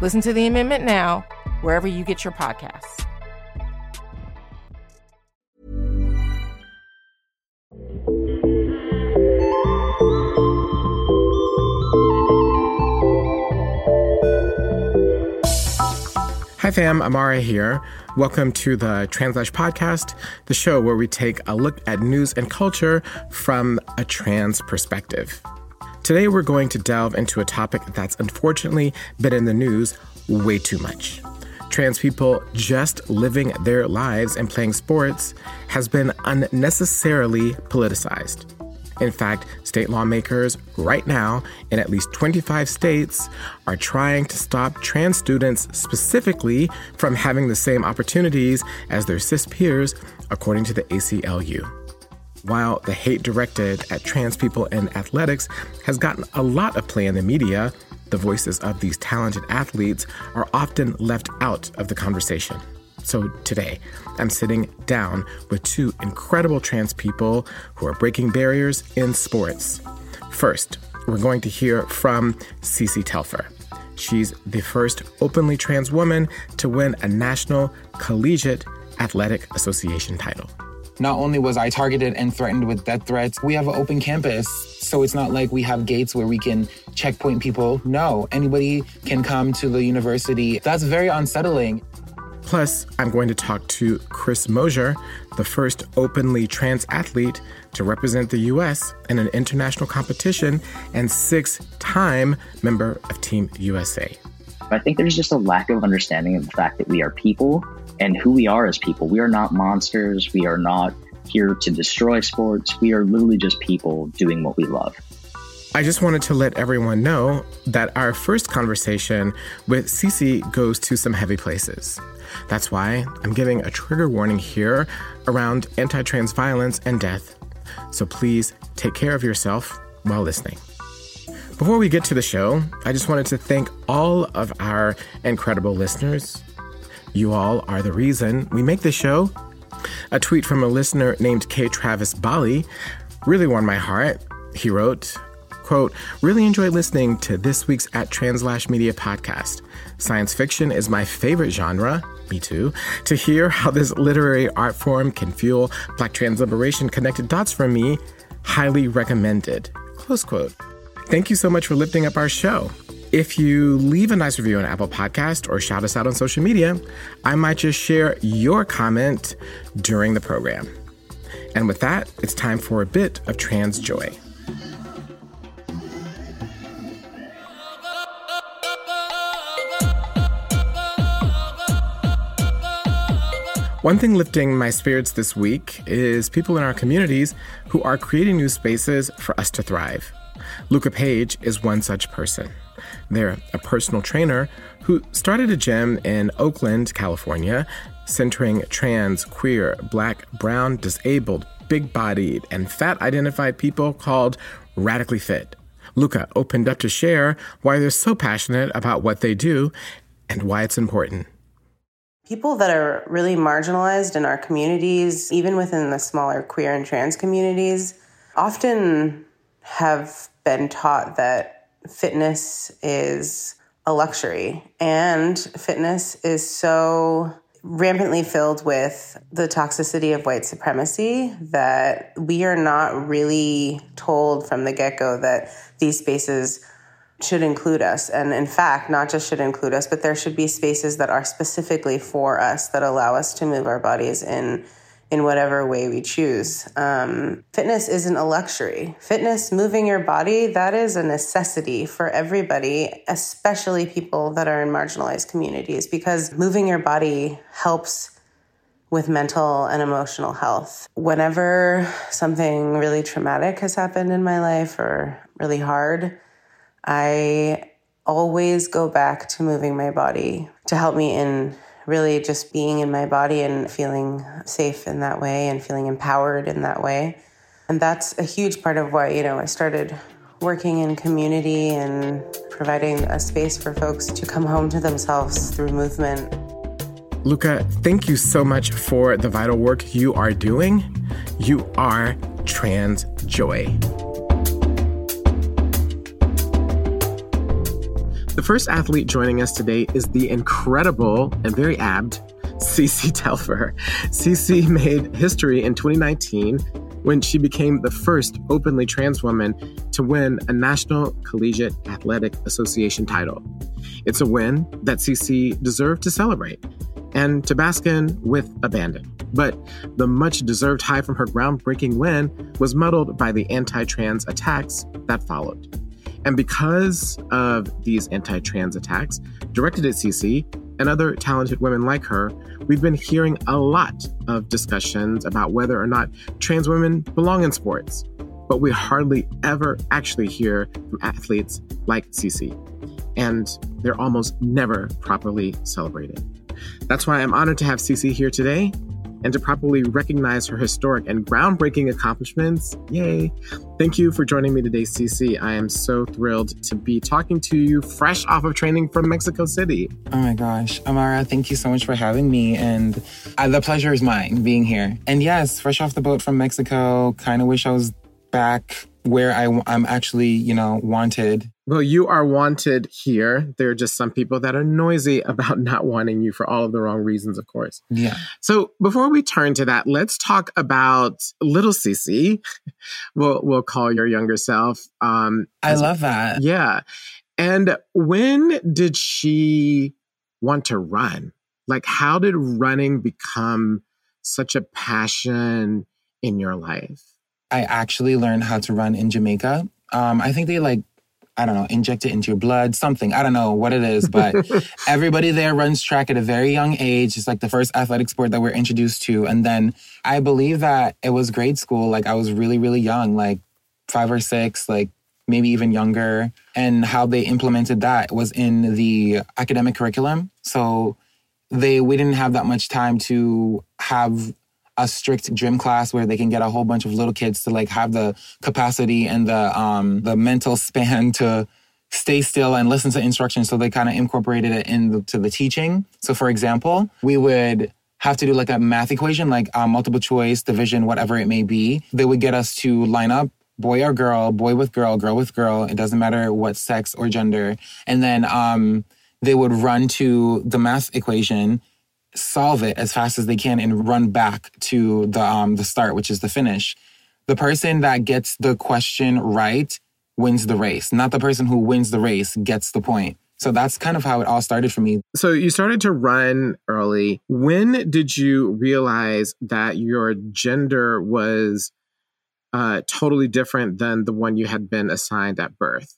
Listen to the amendment now, wherever you get your podcasts. Hi, fam. Imara here. Welcome to the Translash Podcast, the show where we take a look at news and culture from a trans perspective. Today, we're going to delve into a topic that's unfortunately been in the news way too much. Trans people just living their lives and playing sports has been unnecessarily politicized. In fact, state lawmakers right now in at least 25 states are trying to stop trans students specifically from having the same opportunities as their cis peers, according to the ACLU. While the hate directed at trans people in athletics has gotten a lot of play in the media, the voices of these talented athletes are often left out of the conversation. So today, I'm sitting down with two incredible trans people who are breaking barriers in sports. First, we're going to hear from Cece Telfer. She's the first openly trans woman to win a National Collegiate Athletic Association title. Not only was I targeted and threatened with death threats, we have an open campus. So it's not like we have gates where we can checkpoint people. No, anybody can come to the university. That's very unsettling. Plus, I'm going to talk to Chris Mosier, the first openly trans athlete to represent the US in an international competition and six time member of Team USA. I think there's just a lack of understanding of the fact that we are people and who we are as people. We are not monsters. We are not here to destroy sports. We are literally just people doing what we love. I just wanted to let everyone know that our first conversation with Cece goes to some heavy places. That's why I'm giving a trigger warning here around anti trans violence and death. So please take care of yourself while listening. Before we get to the show, I just wanted to thank all of our incredible listeners. You all are the reason we make this show. A tweet from a listener named K. Travis Bali really warmed my heart. He wrote, quote, really enjoyed listening to this week's at Translash Media podcast. Science fiction is my favorite genre. Me too. To hear how this literary art form can fuel Black trans liberation connected dots for me, highly recommended. Close quote. Thank you so much for lifting up our show. If you leave a nice review on Apple Podcast or shout us out on social media, I might just share your comment during the program. And with that, it's time for a bit of trans joy. One thing lifting my spirits this week is people in our communities who are creating new spaces for us to thrive. Luca Page is one such person. They're a personal trainer who started a gym in Oakland, California, centering trans, queer, black, brown, disabled, big bodied, and fat identified people called Radically Fit. Luca opened up to share why they're so passionate about what they do and why it's important people that are really marginalized in our communities, even within the smaller queer and trans communities, often have been taught that fitness is a luxury and fitness is so rampantly filled with the toxicity of white supremacy that we are not really told from the get-go that these spaces should include us. And in fact, not just should include us, but there should be spaces that are specifically for us that allow us to move our bodies in in whatever way we choose. Um, fitness isn't a luxury. Fitness, moving your body, that is a necessity for everybody, especially people that are in marginalized communities, because moving your body helps with mental and emotional health. Whenever something really traumatic has happened in my life or really hard, I always go back to moving my body to help me in really just being in my body and feeling safe in that way and feeling empowered in that way. And that's a huge part of why, you know, I started working in community and providing a space for folks to come home to themselves through movement. Luca, thank you so much for the vital work you are doing. You are trans joy. The first athlete joining us today is the incredible and very apt Cece Telfer. Cece made history in 2019 when she became the first openly trans woman to win a National Collegiate Athletic Association title. It's a win that Cece deserved to celebrate and to bask in with abandon. But the much deserved high from her groundbreaking win was muddled by the anti trans attacks that followed. And because of these anti trans attacks directed at Cece and other talented women like her, we've been hearing a lot of discussions about whether or not trans women belong in sports. But we hardly ever actually hear from athletes like Cece. And they're almost never properly celebrated. That's why I'm honored to have Cece here today and to properly recognize her historic and groundbreaking accomplishments. Yay! Thank you for joining me today, Cece. I am so thrilled to be talking to you fresh off of training from Mexico City. Oh my gosh, Imara, thank you so much for having me. And uh, the pleasure is mine being here. And yes, fresh off the boat from Mexico, kind of wish I was back where I, I'm actually, you know, wanted. Well, you are wanted here. There are just some people that are noisy about not wanting you for all of the wrong reasons, of course. Yeah. So before we turn to that, let's talk about little Cece. we'll we'll call your younger self. Um, I love that. Yeah. And when did she want to run? Like, how did running become such a passion in your life? I actually learned how to run in Jamaica. Um, I think they like, I don't know, inject it into your blood, something. I don't know what it is, but everybody there runs track at a very young age. It's like the first athletic sport that we're introduced to. And then I believe that it was grade school. Like I was really, really young, like five or six, like maybe even younger. And how they implemented that was in the academic curriculum. So they we didn't have that much time to have a strict gym class where they can get a whole bunch of little kids to like have the capacity and the um the mental span to stay still and listen to instructions so they kind of incorporated it into the teaching. So for example we would have to do like a math equation like uh, multiple choice division whatever it may be. They would get us to line up boy or girl boy with girl girl with girl it doesn't matter what sex or gender. And then um they would run to the math equation solve it as fast as they can and run back to the um the start, which is the finish. The person that gets the question right wins the race. Not the person who wins the race gets the point. So that's kind of how it all started for me. So you started to run early. When did you realize that your gender was uh, totally different than the one you had been assigned at birth?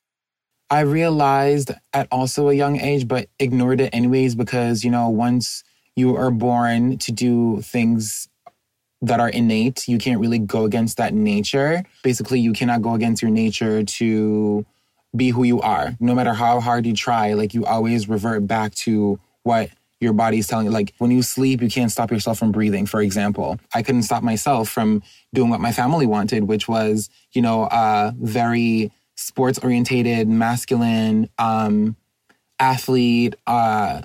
I realized at also a young age, but ignored it anyways because, you know, once you are born to do things that are innate. You can't really go against that nature. Basically, you cannot go against your nature to be who you are. No matter how hard you try, like you always revert back to what your body is telling you. Like when you sleep, you can't stop yourself from breathing, for example. I couldn't stop myself from doing what my family wanted, which was, you know, a very sports orientated, masculine, um, athlete, uh,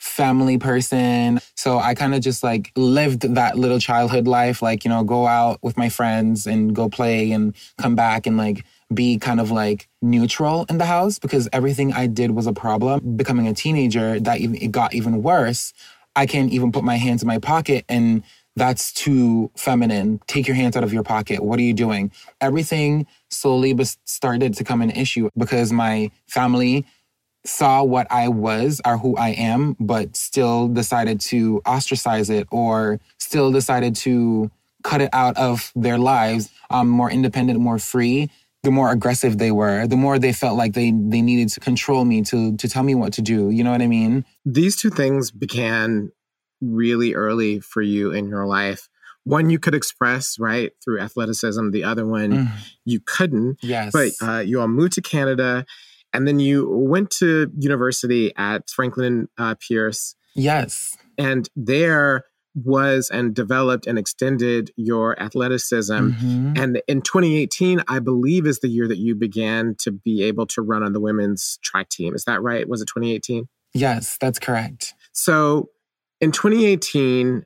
family person. So I kind of just like lived that little childhood life, like, you know, go out with my friends and go play and come back and like be kind of like neutral in the house because everything I did was a problem. Becoming a teenager, that even, it got even worse. I can't even put my hands in my pocket and that's too feminine. Take your hands out of your pocket. What are you doing? Everything slowly started to come an issue because my family saw what I was or who I am, but still decided to ostracize it or still decided to cut it out of their lives, um, more independent, more free, the more aggressive they were, the more they felt like they they needed to control me to to tell me what to do. You know what I mean? These two things began really early for you in your life. One you could express right through athleticism. The other one mm. you couldn't. Yes. But uh, you all moved to Canada And then you went to university at Franklin uh, Pierce. Yes. And there was and developed and extended your athleticism. Mhm. And in 2018, I believe is the year that you began to be able to run on the women's track team. Is that right? Was it 2018? Yes, that's correct. So in 2018,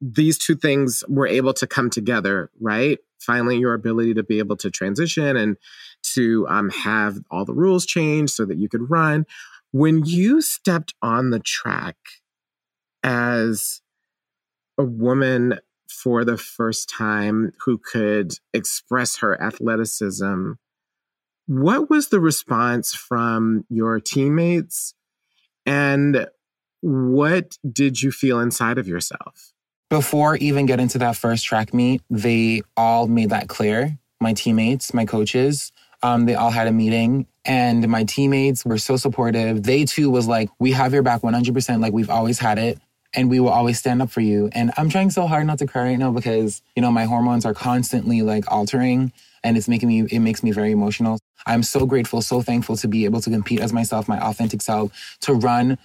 these two things were able to come together, right? Finally, your ability to be able to transition and to um, have all the rules changed so that you could run. When you stepped on the track as a woman for the first time who could express her athleticism, what was the response from your teammates? And what did you feel inside of yourself? Before even getting to that first track meet, they all made that clear. My teammates, my coaches, um, they all had a meeting and my teammates were so supportive. They too was like, we have your back 100%, like we've always had it. And we will always stand up for you. And I'm trying so hard not to cry right now because, you know, my hormones are constantly like altering and it's making me, it makes me very emotional. I'm so grateful, so thankful to be able to compete as myself, my authentic self, to run,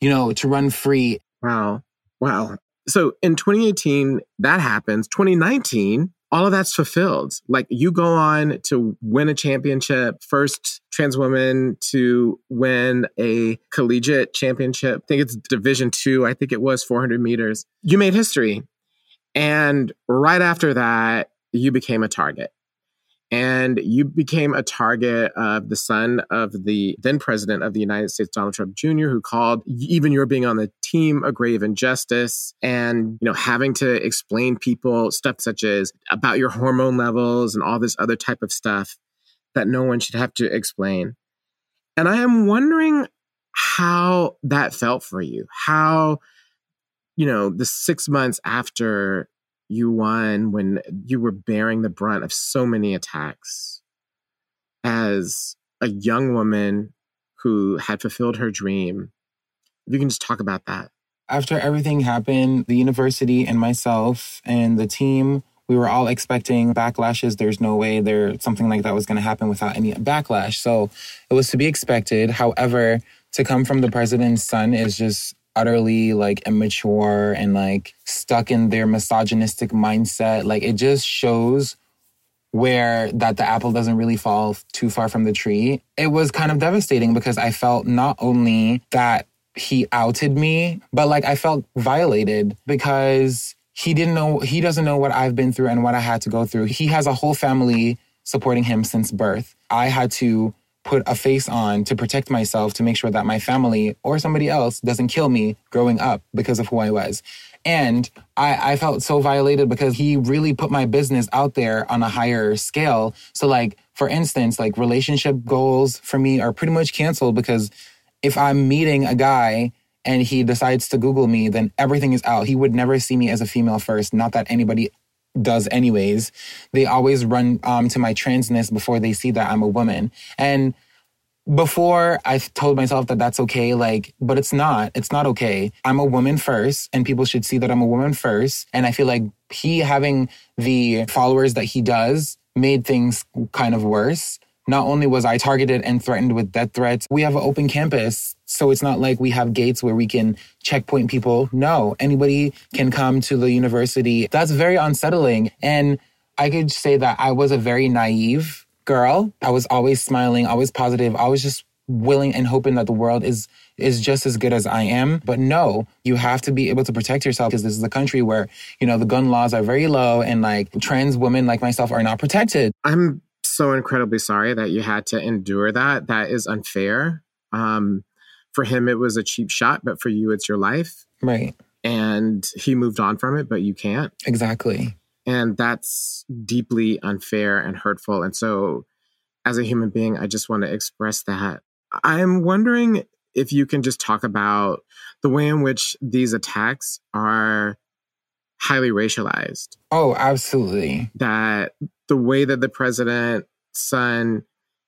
you know, to run free. Wow. Wow. So in 2018, that happens. 2019, all of that's fulfilled. Like you go on to win a championship, first trans woman to win a collegiate championship. I think it's Division two. I think it was 400 meters. You made history. And right after that, you became a target. And you became a target of the son of the then president of the United States, Donald Trump Jr., who called even your being on the team a grave injustice and, you know, having to explain people stuff such as about your hormone levels and all this other type of stuff that no one should have to explain. And I am wondering how that felt for you. How, you know, the six months after you won when you were bearing the brunt of so many attacks as a young woman who had fulfilled her dream. If you can just talk about that. After everything happened, the university and myself and the team, we were all expecting backlashes. There's no way there something like that was going to happen without any backlash. So it was to be expected. However, to come from the president's son is just utterly like immature and like stuck in their misogynistic mindset. Like it just shows where that the apple doesn't really fall too far from the tree. It was kind of devastating because I felt not only that he outed me, but like I felt violated because he didn't know, he doesn't know what I've been through and what I had to go through. He has a whole family supporting him since birth. I had to put a face on to protect myself to make sure that my family or somebody else doesn't kill me growing up because of who I was. And I, I felt so violated because he really put my business out there on a higher scale. So, like, for instance, like relationship goals for me are pretty much canceled because if I'm meeting a guy and he decides to Google me, then everything is out. He would never see me as a female first. Not that anybody does anyways. They always run um, to my transness before they see that I'm a woman. And before I told myself that that's okay, like, but it's not. It's not okay. I'm a woman first, and people should see that I'm a woman first. And I feel like he having the followers that he does made things kind of worse. Not only was I targeted and threatened with death threats, we have an open campus. So it's not like we have gates where we can checkpoint people. No, anybody can come to the university. That's very unsettling. And I could say that I was a very naive girl. I was always smiling, always positive, always just willing and hoping that the world is is just as good as I am. But no, you have to be able to protect yourself because this is a country where, you know, the gun laws are very low and like trans women like myself are not protected. I'm so incredibly sorry that you had to endure that. That is unfair. Um, for him, it was a cheap shot, but for you, it's your life. Right. And he moved on from it, but you can't. Exactly. And that's deeply unfair and hurtful. And so, as a human being, I just want to express that. I'm wondering if you can just talk about the way in which these attacks are highly racialized. Oh, absolutely. That the way that the president, son,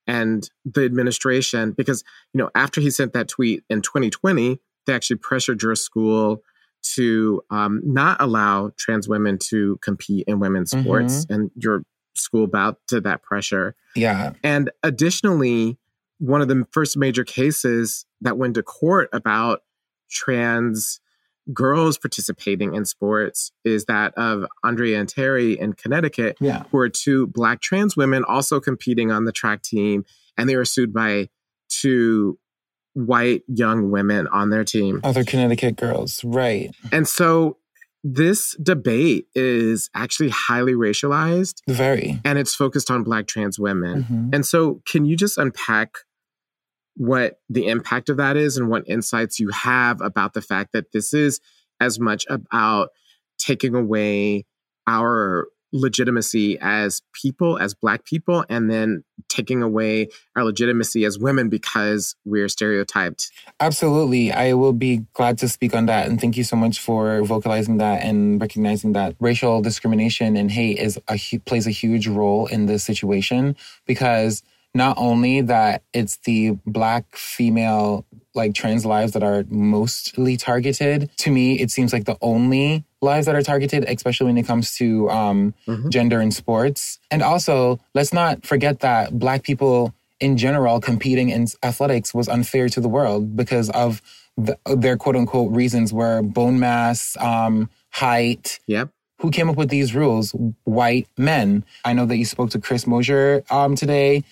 and the administration, because, you know, after he sent that tweet in 2020, they actually pressured your school to um, not allow trans women to compete in women's sports, and your school bowed to that pressure. Yeah. And additionally, one of the first major cases that went to court about trans girls participating in sports is that of Andraya and Terry in Connecticut, Yeah. who are two black trans women also competing on the track team. And they were sued by two white young women on their team. Other Connecticut girls, right? And so this debate is actually highly racialized Very. and it's focused on black trans women. Mhm. And so, can you just unpack what the impact of that is and what insights you have about the fact that this is as much about taking away our legitimacy as people, as black people, and then taking away our legitimacy as women because we're stereotyped? Absolutely. I will be glad to speak on that. And thank you so much for vocalizing that and recognizing that racial discrimination and hate is a plays a huge role in this situation because not only that it's the black female like trans lives that are mostly targeted to me it seems like the only lives that are targeted especially when it comes to um, Mhm. gender in sports and also let's not forget that black people in general competing in athletics was unfair to the world because of the, their quote unquote reasons were bone mass, um, height. Yep. Who came up with these rules? White men. I know that you spoke to Chris Mosier um, today.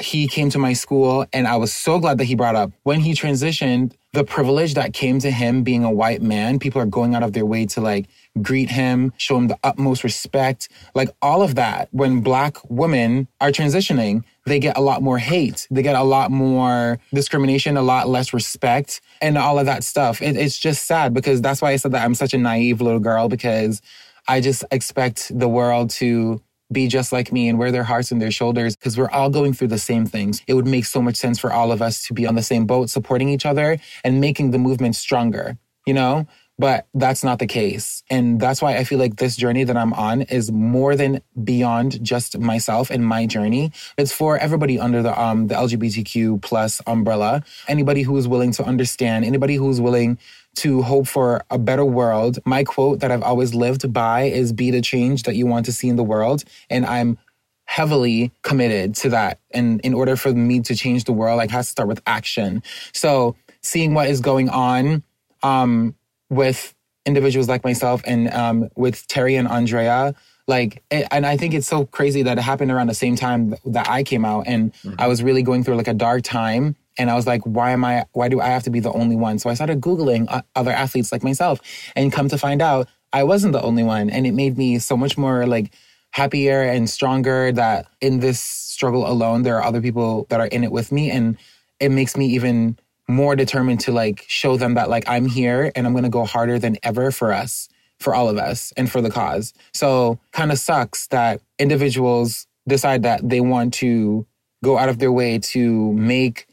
He came to my school, and I was so glad that he brought up when he transitioned the privilege that came to him being a white man. People are going out of their way to like greet him, show him the utmost respect, like all of that. When black women are transitioning, they get a lot more hate. They get a lot more discrimination, a lot less respect, and all of that stuff. It, it's just sad because that's why I said that I'm such a naive little girl because I just expect the world to be just like me and wear their hearts on their shoulders because we're all going through the same things. It would make so much sense for all of us to be on the same boat, supporting each other and making the movement stronger, you know? But that's not the case. And that's why I feel like this journey that I'm on is more than beyond just myself and my journey. It's for everybody under the um the LGBTQ plus umbrella. Anybody who is willing to understand, anybody who's willing to hope for a better world. My quote that I've always lived by is be the change that you want to see in the world. And I'm heavily committed to that. And in order for me to change the world, like has to start with action. So seeing what is going on um, with individuals like myself and um, with Terry and Andraya, like, it, and I think it's so crazy that it happened around the same time that I came out, and I was really going through like a dark time. And I was like, why am I, why do I have to be the only one? So I started Googling other athletes like myself and come to find out I wasn't the only one. And it made me so much more like happier and stronger that in this struggle alone, there are other people that are in it with me. And it makes me even more determined to like show them that like I'm here and I'm going to go harder than ever for us, for all of us and for the cause. So kind of sucks that individuals decide that they want to go out of their way to make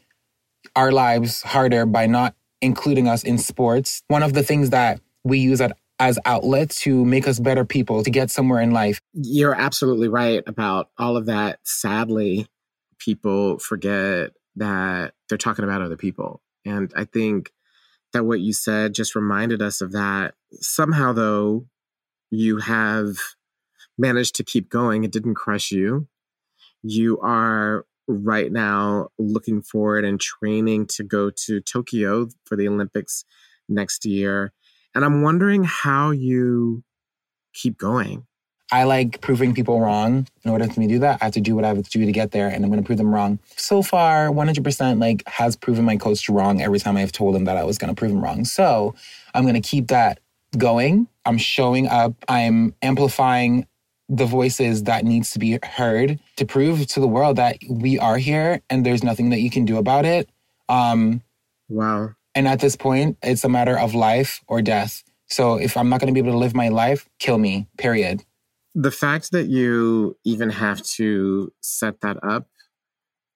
our lives harder by not including us in sports. One of the things that we use at, as outlets to make us better people, to get somewhere in life. You're absolutely right about all of that. Sadly, people forget that they're talking about other people. And I think that what you said just reminded us of that. Somehow, though, you have managed to keep going. It didn't crush you. You are right now looking forward and training to go to Tokyo for the Olympics next year. And I'm wondering how you keep going. I like proving people wrong. In order for me to do that, I have to do what I have to do to get there, and I'm going to prove them wrong. So far, 100% like has proven my coach wrong every time I've told him that I was going to prove him wrong. So I'm going to keep that going. I'm showing up. I'm amplifying the voices that needs to be heard to prove to the world that we are here and there's nothing that you can do about it. Um, Wow. and at this point, it's a matter of life or death. So if I'm not going to be able to live my life, kill me, period. The fact that you even have to set that up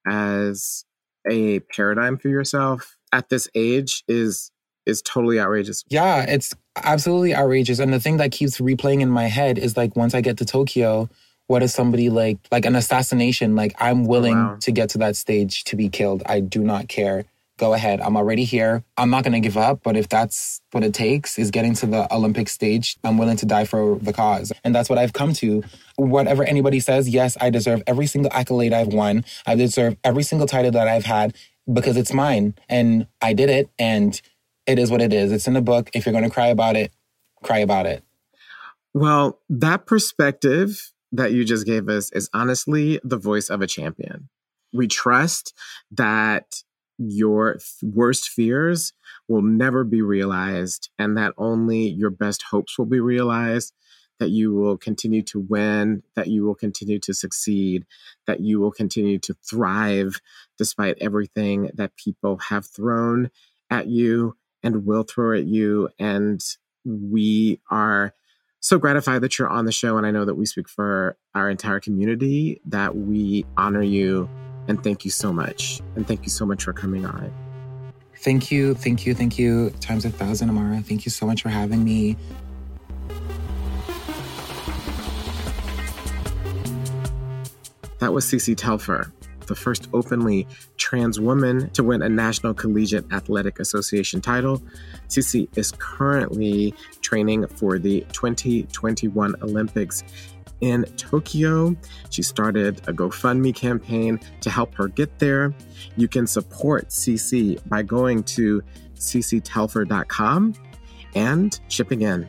as a paradigm for yourself at this age is is totally outrageous. Yeah, it's absolutely outrageous. And the thing that keeps replaying in my head is like once I get to Tokyo, what is somebody like like an assassination? Like I'm oh, willing Wow. to get to that stage to be killed. I do not care go ahead. I'm already here. I'm not going to give up, but if that's what it takes is getting to the Olympic stage, I'm willing to die for the cause. And that's what I've come to. Whatever anybody says, yes, I deserve every single accolade I've won. I deserve every single title that I've had because it's mine and I did it and it is what it is. It's in the book. If you're going to cry about it, cry about it. Well, that perspective that you just gave us is honestly the voice of a champion. We trust that your worst fears will never be realized and that only your best hopes will be realized that you will continue to win, that you will continue to succeed, that you will continue to thrive despite everything that people have thrown at you and will throw at you. And we are so gratified that you're on the show. And I know that we speak for our entire community that we honor you and thank you so much. And thank you so much for coming on. Thank you, thank you, thank you times a thousand, Imara. Thank you so much for having me. That was Cece Telfer, the first openly trans woman to win a National Collegiate Athletic Association title. Cece is currently training for the 2021 Olympics in Tokyo. She started a GoFundMe campaign to help her get there. You can support Cece by going to cctelfer.com and chipping in.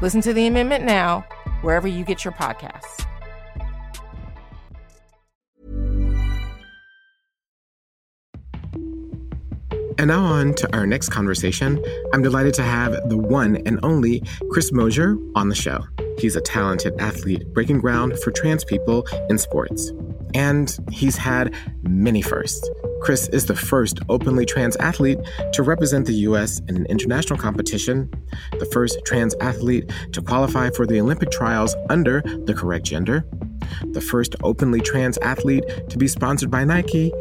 Listen to the amendment now, wherever you get your podcasts. And now on to our next conversation. I'm delighted to have the one and only Chris Mosier on the show. He's a talented athlete breaking ground for trans people in sports. And he's had many firsts. Chris is the first openly trans athlete to represent the U.S. in an international competition, the first trans athlete to qualify for the Olympic trials under the correct gender, the first openly trans athlete to be sponsored by Nike,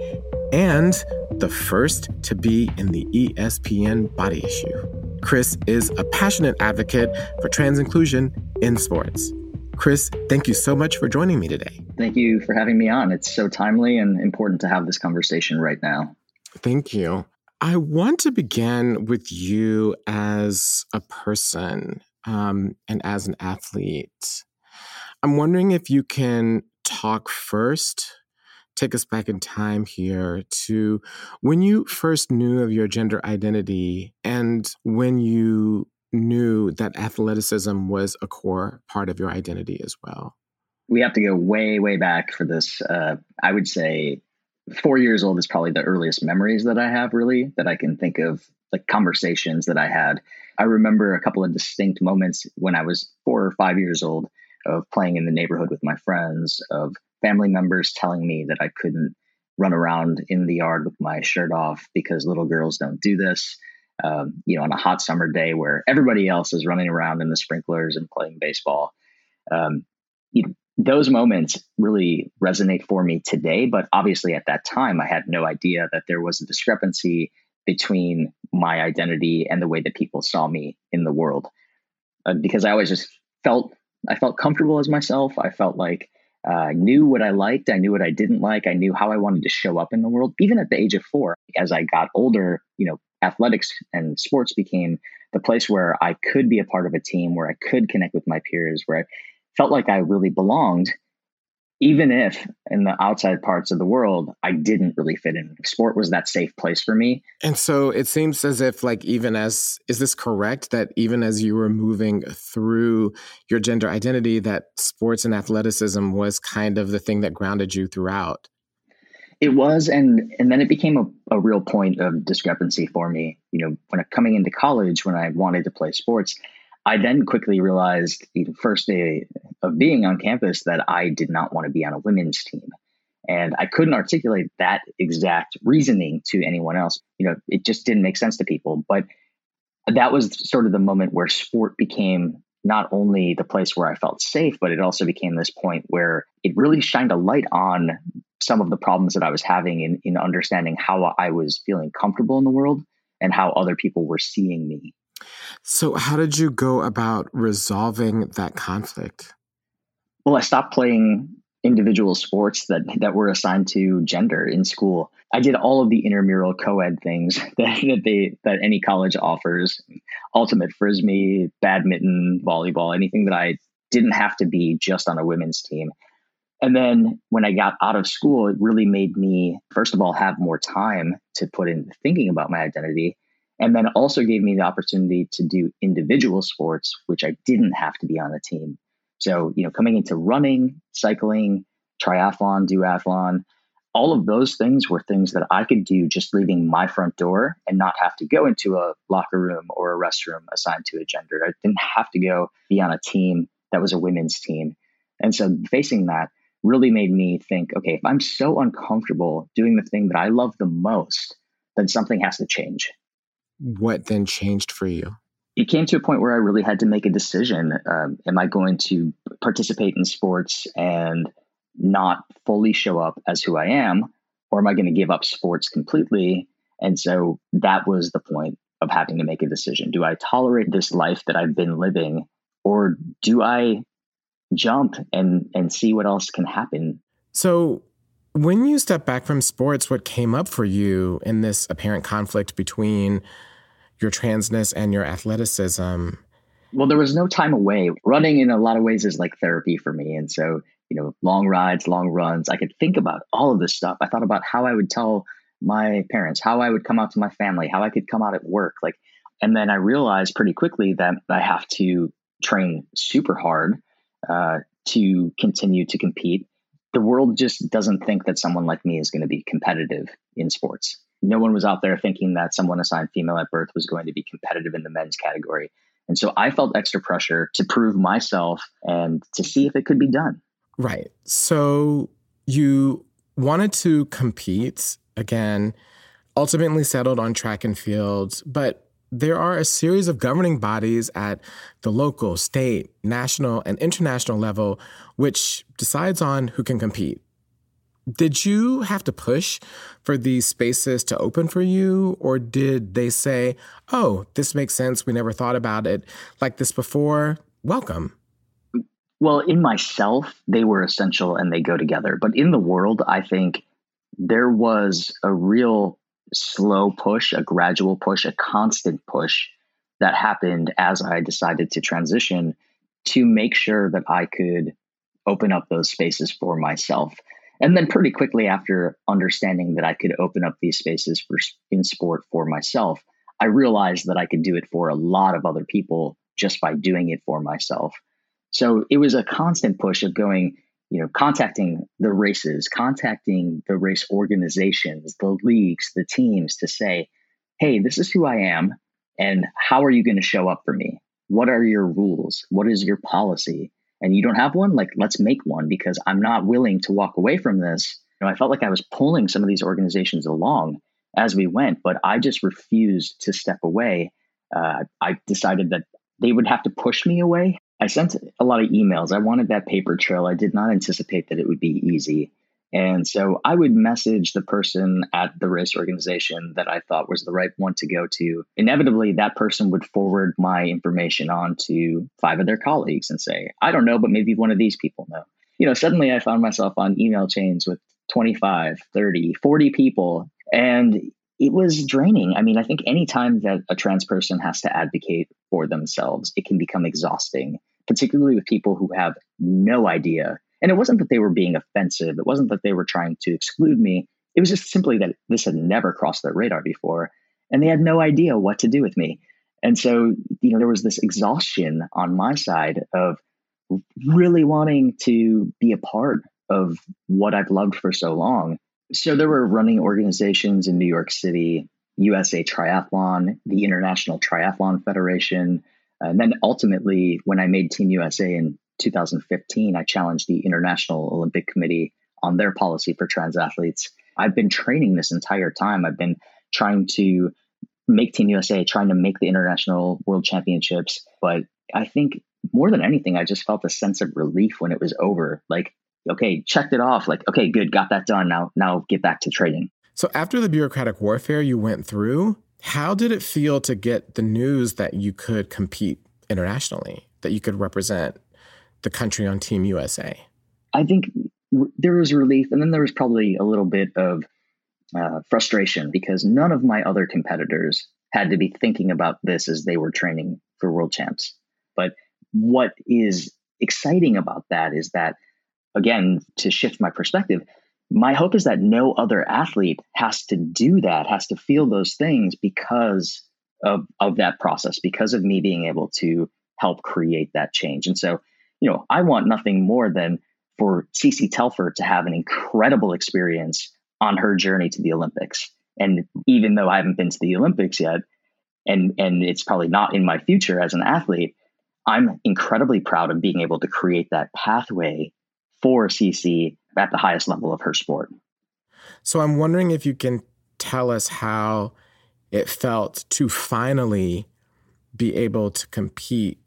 and the first to be in the ESPN body issue. Chris is a passionate advocate for trans inclusion in sports. Chris, thank you so much for joining me today. Thank you for having me on. It's so timely and important to have this conversation right now. Thank you. I want to begin with you as a person um, and as an athlete. I'm wondering if you can talk first take us back in time here to when you first knew of your gender identity and when you knew that athleticism was a core part of your identity as well. We have to go way, way back for this. Uh, I would say four years old is probably the earliest memories that I have, really, that I can think of, like conversations that I had. I remember a couple of distinct moments when I was four or five years old of playing in the neighborhood with my friends, of family members telling me that I couldn't run around in the yard with my shirt off because little girls don't do this. Um, you know, on a hot summer day where everybody else is running around in the sprinklers and playing baseball. Um, you know, those moments really resonate for me today, but obviously at that time, I had no idea that there was a discrepancy between my identity and the way that people saw me in the world. Uh, because I always just felt I felt comfortable as myself. I felt like uh, I knew what I liked. I knew what I didn't like. I knew how I wanted to show up in the world, even at the age of four. As I got older, you know, athletics and sports became the place where I could be a part of a team, where I could connect with my peers, where I felt like I really belonged even if in the outside parts of the world I didn't really fit in. Sport was that safe place for me. And so it seems as if like even as is this correct that even as you were moving through your gender identity that sports and athleticism was kind of the thing that grounded you throughout. It was and and then it became a, a real point of discrepancy for me. You know, when I, coming into college when I wanted to play sports, I then quickly realized the first day of being on campus that I did not want to be on a women's team. And I couldn't articulate that exact reasoning to anyone else. You know, it just didn't make sense to people. But that was sort of the moment where sport became not only the place where I felt safe, but it also became this point where it really shined a light on some of the problems that I was having in, in understanding how I was feeling comfortable in the world and how other people were seeing me. So, how did you go about resolving that conflict? Well, I stopped playing individual sports that that were assigned to gender in school. I did all of the intramural co-ed things that, that they that any college offers: ultimate frisbee, badminton, volleyball, anything that I didn't have to be just on a women's team. And then when I got out of school, it really made me, first of all, have more time to put in thinking about my identity. And then also gave me the opportunity to do individual sports, which I didn't have to be on a team. So, you know, coming into running, cycling, triathlon, duathlon, all of those things were things that I could do just leaving my front door and not have to go into a locker room or a restroom assigned to a gender. I didn't have to go be on a team that was a women's team. And so facing that really made me think okay, if I'm so uncomfortable doing the thing that I love the most, then something has to change. What then changed for you? it came to a point where I really had to make a decision. Um, am I going to participate in sports and not fully show up as who I am, or am I going to give up sports completely? And so that was the point of having to make a decision. Do I tolerate this life that I've been living, or do I jump and and see what else can happen? So when you step back from sports, what came up for you in this apparent conflict between your transness and your athleticism? Well, there was no time away. Running in a lot of ways is like therapy for me. And so, you know, long rides, long runs, I could think about all of this stuff. I thought about how I would tell my parents, how I would come out to my family, how I could come out at work. Like, and then I realized pretty quickly that I have to train super hard uh, to continue to compete. The world just doesn't think that someone like me is going to be competitive in sports no one was out there thinking that someone assigned female at birth was going to be competitive in the men's category. And so I felt extra pressure to prove myself and to see if it could be done. Right. So you wanted to compete again, ultimately settled on track and field, but there are a series of governing bodies at the local, state, national, and international level which decides on who can compete. Did you have to push for these spaces to open for you, or did they say, oh, this makes sense? We never thought about it like this before? Welcome. Well, in myself, they were essential and they go together. But in the world, I think there was a real slow push, a gradual push, a constant push that happened as I decided to transition to make sure that I could open up those spaces for myself. And then pretty quickly after understanding that I could open up these spaces for in sport for myself, I realized that I could do it for a lot of other people just by doing it for myself. So it was a constant push of going, you know, contacting the races, contacting the race organizations, the leagues, the teams to say, hey, this is who I am. And how are you going to show up for me? What are your rules? What is your policy? and you don't have one, like let's make one because I'm not willing to walk away from this. You know, I felt like I was pulling some of these organizations along as we went, but I just refused to step away. Uh, I decided that they would have to push me away. I sent a lot of emails. I wanted that paper trail. I did not anticipate that it would be easy. And so I would message the person at the race organization that I thought was the right one to go to. Inevitably, that person would forward my information on to five of their colleagues and say, I don't know, but maybe one of these people know. You know, suddenly I found myself on email chains with 25, 30, 40 people. And it was draining. I mean, I think anytime that a trans person has to advocate for themselves, it can become exhausting, particularly with people who have no idea and it wasn't that they were being offensive. It wasn't that they were trying to exclude me. It was just simply that this had never crossed their radar before. And they had no idea what to do with me. And so, you know, there was this exhaustion on my side of really wanting to be a part of what I've loved for so long. So there were running organizations in New York City, USA Triathlon, the International Triathlon Federation, uh, And then ultimately, when I made Team USA in 2015, I challenged the International Olympic Committee on their policy for trans athletes. I've been training this entire time. I've been trying to make Team USA, trying to make the international world championships. But I think more than anything, I just felt a sense of relief when it was over. Like, okay, checked it off. Like, okay, good, got that done. Now, now get back to training. So after the bureaucratic warfare you went through, how did it feel to get the news that you could compete internationally, that you could represent the country on Team USA? I think there was relief, and then there was probably a little bit of uh, frustration because none of my other competitors had to be thinking about this as they were training for world champs. But what is exciting about that is that, again, to shift my perspective, my hope is that no other athlete has to do that, has to feel those things because of, of that process, because of me being able to help create that change. And so, you know, I want nothing more than for Cece Telfer to have an incredible experience on her journey to the Olympics. And even though I haven't been to the Olympics yet, and and it's probably not in my future as an athlete, I'm incredibly proud of being able to create that pathway for Cece at the highest level of her sport. So I'm wondering if you can tell us how it felt to finally be able to compete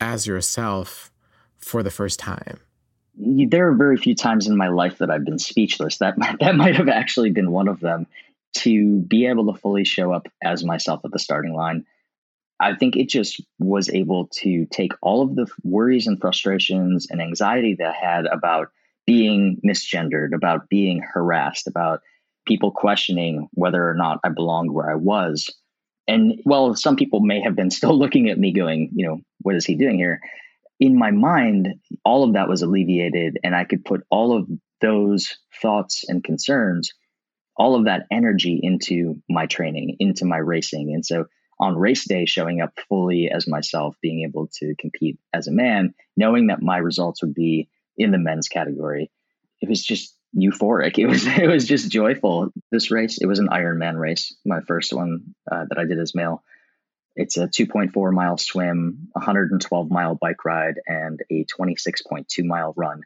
as yourself for the first time there are very few times in my life that I've been speechless. That that might have actually been one of them. To be able to fully show up as myself at the starting line, I think it just was able to take all of the worries and frustrations and anxiety that I had about being misgendered, about being harassed, about people questioning whether or not I belonged where I was. And while some people may have been still looking at me going, you know, what is he doing here? in my mind, all of that was alleviated, and I could put all of those thoughts and concerns, all of that energy into my training, into my racing. And so on race day, showing up fully as myself, being able to compete as a man, knowing that my results would be in the men's category, it was just euphoric. It was it was just joyful. This race, it was an Ironman race, my first one uh, that I did as male. It's a 2.4 mile swim, 112 mile bike ride, and a 26.2 mile run.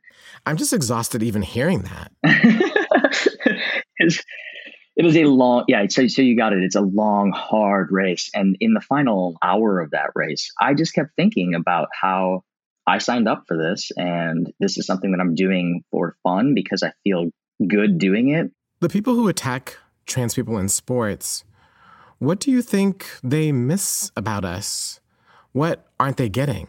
I'm just exhausted even hearing that. it's, it is a long, yeah. So, so you got it. It's a long, hard race, and in the final hour of that race, I just kept thinking about how I signed up for this, and this is something that I'm doing for fun because I feel good doing it. The people who attack trans people in sports what do you think they miss about us? What aren't they getting?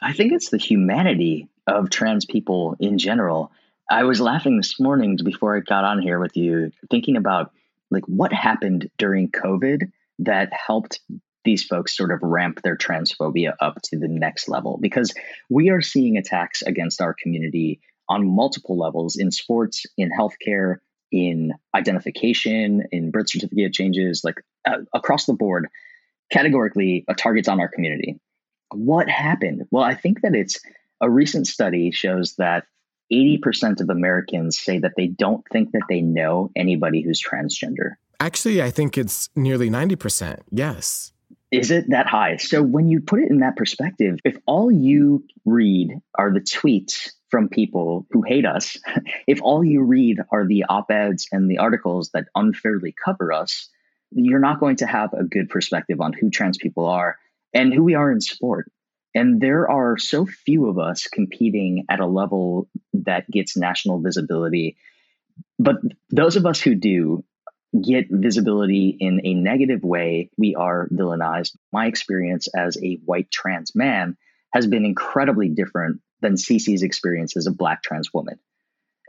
I think it's the humanity of trans people in general. I was laughing this morning before I got on here with you, thinking about like what happened during COVID that helped these folks sort of ramp their transphobia up to the next level because we are seeing attacks against our community on multiple levels in sports, in healthcare, in identification, in birth certificate changes, like uh, across the board, categorically a targets on our community. What happened? Well, I think that it's a recent study shows that 80% of Americans say that they don't think that they know anybody who's transgender. Actually, I think it's nearly 90%. Yes. Is it that high? So when you put it in that perspective, if all you read are the tweets from people who hate us, if all you read are the op eds and the articles that unfairly cover us, you're not going to have a good perspective on who trans people are and who we are in sport. And there are so few of us competing at a level that gets national visibility. But those of us who do get visibility in a negative way, we are villainized. My experience as a white trans man has been incredibly different than Cece's experience as a black trans woman.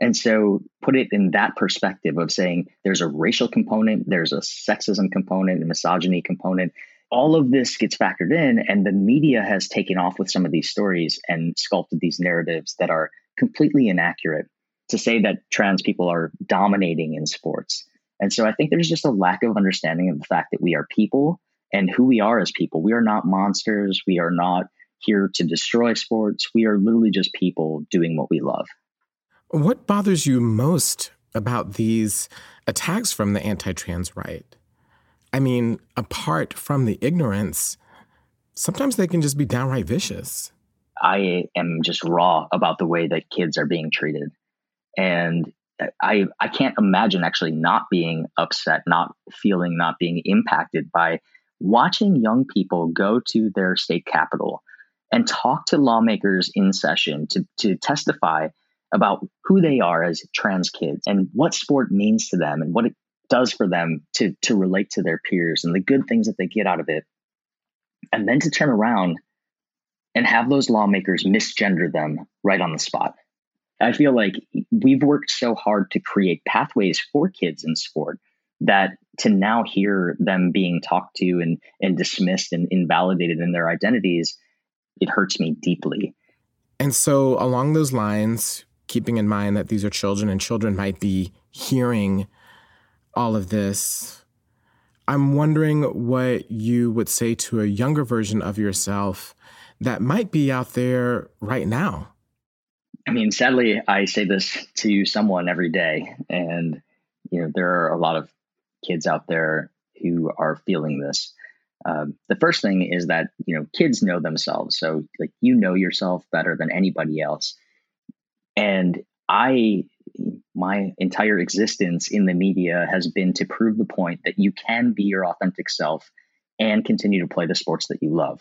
And so put it in that perspective of saying there's a racial component, there's a sexism component, a misogyny component. All of this gets factored in, and the media has taken off with some of these stories and sculpted these narratives that are completely inaccurate to say that trans people are dominating in sports. And so I think there's just a lack of understanding of the fact that we are people and who we are as people. We are not monsters. We are not here to destroy sports. We are literally just people doing what we love. What bothers you most about these attacks from the anti trans right? I mean, apart from the ignorance, sometimes they can just be downright vicious. I am just raw about the way that kids are being treated. And I I can't imagine actually not being upset, not feeling, not being impacted by watching young people go to their state capital and talk to lawmakers in session to, to testify about who they are as trans kids and what sport means to them and what it does for them to, to relate to their peers and the good things that they get out of it. And then to turn around and have those lawmakers misgender them right on the spot. I feel like we've worked so hard to create pathways for kids in sport that to now hear them being talked to and, and dismissed and invalidated in their identities, it hurts me deeply. And so, along those lines, keeping in mind that these are children and children might be hearing all of this, I'm wondering what you would say to a younger version of yourself that might be out there right now. I mean, sadly, I say this to someone every day, and you know, there are a lot of kids out there who are feeling this. Um, the first thing is that you know kids know themselves, so like you know yourself better than anybody else. And I, my entire existence in the media has been to prove the point that you can be your authentic self and continue to play the sports that you love.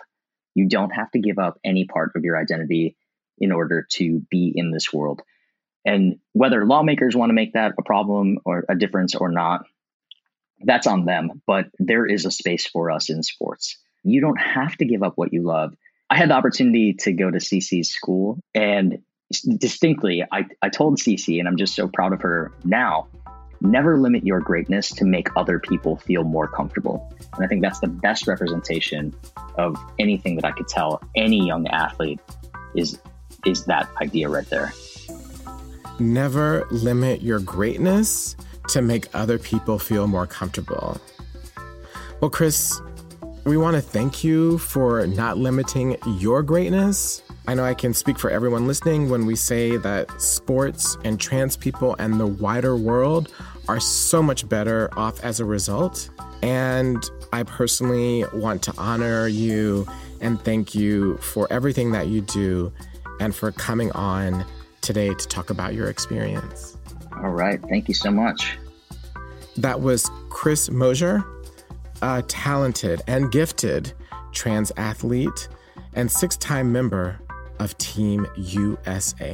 You don't have to give up any part of your identity in order to be in this world. And whether lawmakers want to make that a problem or a difference or not, that's on them. But there is a space for us in sports. You don't have to give up what you love. I had the opportunity to go to Cece's school, and distinctly, I, I told Cece, and I'm just so proud of her now never limit your greatness to make other people feel more comfortable. And I think that's the best representation of anything that I could tell any young athlete is is that idea right there. Never limit your greatness to make other people feel more comfortable. Well, Chris, we want to thank you for not limiting your greatness. I know I can speak for everyone listening when we say that sports and trans people and the wider world are so much better off as a result. And I personally want to honor you and thank you for everything that you do and for coming on today to talk about your experience. All right. Thank you so much. That was Chris Mosier, a talented and gifted trans athlete and six time member of Team USA.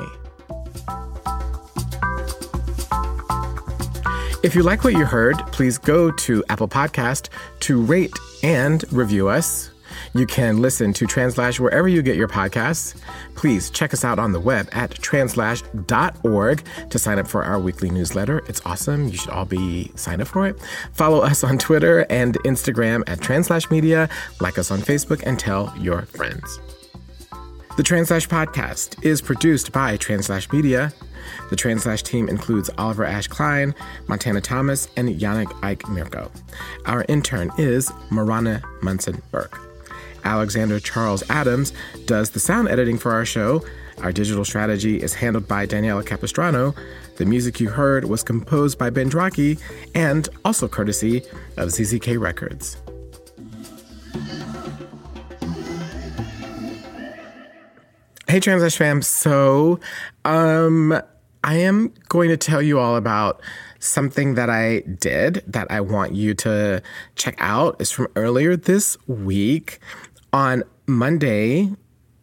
If you like what you heard, please go to Apple Podcast to rate and review us. You can listen to Translash wherever you get your podcasts. Please check us out on the web at translash.org to sign up for our weekly newsletter. It's awesome. You should all be signed up for it. Follow us on Twitter and Instagram at Translash Media. Like us on Facebook and tell your friends. The Translash podcast is produced by Translash Media. The Translash team includes Oliver Ash Klein, Montana Thomas, and Yannick Ike Mirko. Our intern is Marana Munson Burke. Alexander Charles Adams does the sound editing for our show. Our digital strategy is handled by Daniela Capistrano. The music you heard was composed by Ben Draki and also courtesy of ZZK Records. Hey, Translash fam. So, um, I am going to tell you all about something that I did that I want you to check out. It's from earlier this week. On Monday,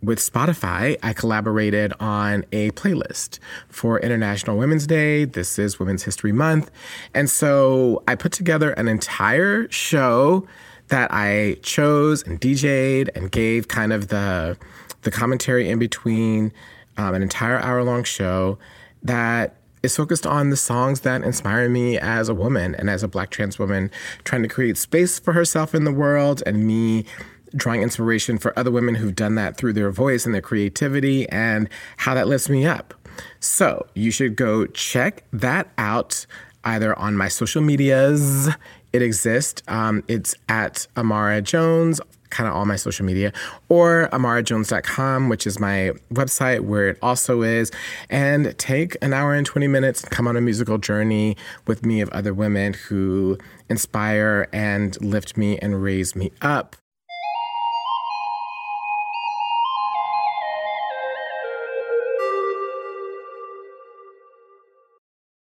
with Spotify, I collaborated on a playlist for International Women's Day. This is Women's History Month. And so I put together an entire show that I chose and DJ'd and gave kind of the, the commentary in between um, an entire hour long show that is focused on the songs that inspire me as a woman and as a black trans woman trying to create space for herself in the world and me drawing inspiration for other women who've done that through their voice and their creativity and how that lifts me up. So you should go check that out either on my social medias. It exists. Um, it's at Imara Jones, kind of all my social media, or imarajones.com, which is my website where it also is. And take an hour and 20 minutes come on a musical journey with me of other women who inspire and lift me and raise me up.